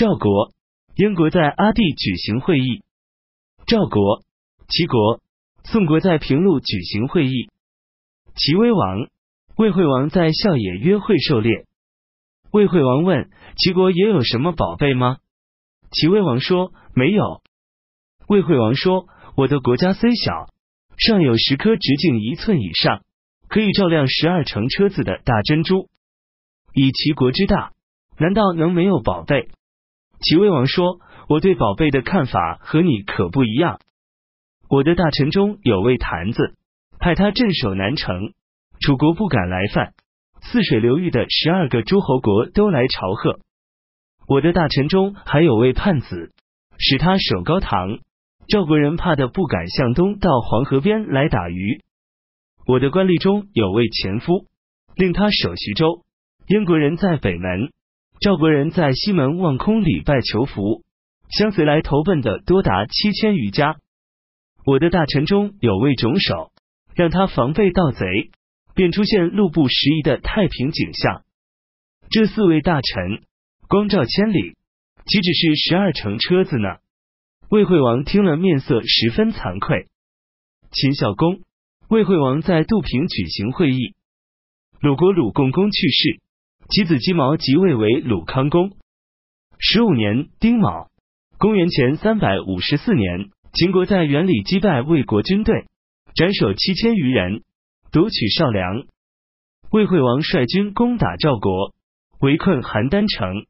赵国、燕国在阿地举行会议。赵国、齐国、宋国在平陆举行会议。齐威王、魏惠王在校野约会狩猎。魏惠王问齐国也有什么宝贝吗？齐威王说没有。魏惠王说我的国家虽小，尚有十颗直径一寸以上，可以照亮十二乘车子的大珍珠。以齐国之大，难道能没有宝贝？齐威王说：“我对宝贝的看法和你可不一样。我的大臣中有位坛子，派他镇守南城，楚国不敢来犯。泗水流域的十二个诸侯国都来朝贺。我的大臣中还有位叛子，使他守高唐，赵国人怕的不敢向东到黄河边来打鱼。我的官吏中有位前夫，令他守徐州。”燕国人在北门，赵国人在西门望空礼拜求福，相随来投奔的多达七千余家。我的大臣中有位种手，让他防备盗贼，便出现路不拾遗的太平景象。这四位大臣光照千里，岂只是十二乘车子呢？魏惠王听了，面色十分惭愧。秦孝公、魏惠王在杜平举行会议，鲁国鲁共公去世。其子姬毛即位为鲁康公。十五年丁卯，公元前三百五十四年，秦国在原里击败魏国军队，斩首七千余人，夺取少梁。魏惠王率军攻打赵国，围困邯郸城。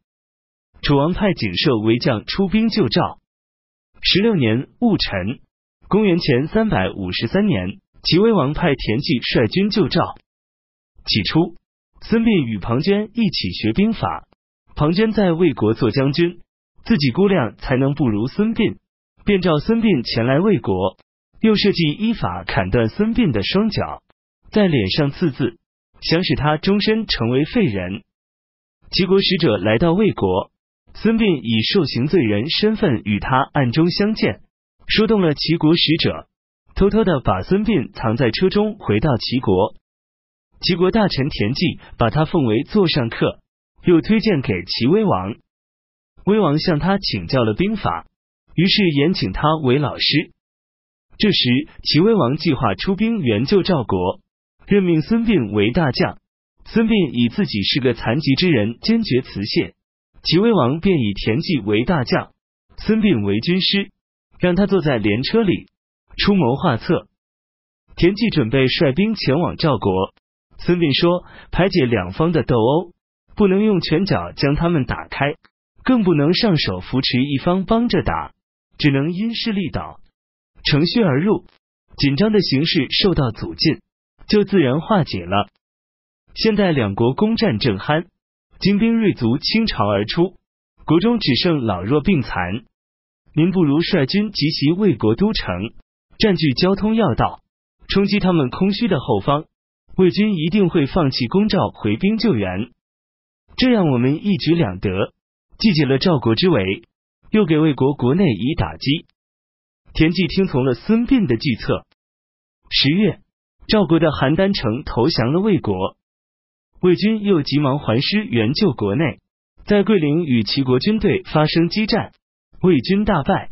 楚王派景射为将出兵救赵。十六年戊辰，公元前三百五十三年，齐威王派田忌率军救赵。起初。孙膑与庞涓一起学兵法，庞涓在魏国做将军，自己估量才能不如孙膑，便召孙膑前来魏国，又设计依法砍断孙膑的双脚，在脸上刺字，想使他终身成为废人。齐国使者来到魏国，孙膑以受刑罪人身份与他暗中相见，说动了齐国使者，偷偷的把孙膑藏在车中，回到齐国。齐国大臣田忌把他奉为座上客，又推荐给齐威王。威王向他请教了兵法，于是延请他为老师。这时，齐威王计划出兵援救赵国，任命孙膑为大将。孙膑以自己是个残疾之人，坚决辞谢。齐威王便以田忌为大将，孙膑为军师，让他坐在连车里出谋划策。田忌准备率兵前往赵国。孙膑说：“排解两方的斗殴，不能用拳脚将他们打开，更不能上手扶持一方帮着打，只能因势利导，乘虚而入，紧张的形势受到阻禁，就自然化解了。现在两国攻战正酣，精兵锐卒倾巢而出，国中只剩老弱病残，您不如率军急袭魏国都城，占据交通要道，冲击他们空虚的后方。”魏军一定会放弃攻赵，回兵救援，这样我们一举两得，既解了赵国之围，又给魏国国内以打击。田忌听从了孙膑的计策。十月，赵国的邯郸城投降了魏国，魏军又急忙还师援救国内，在桂林与齐国军队发生激战，魏军大败。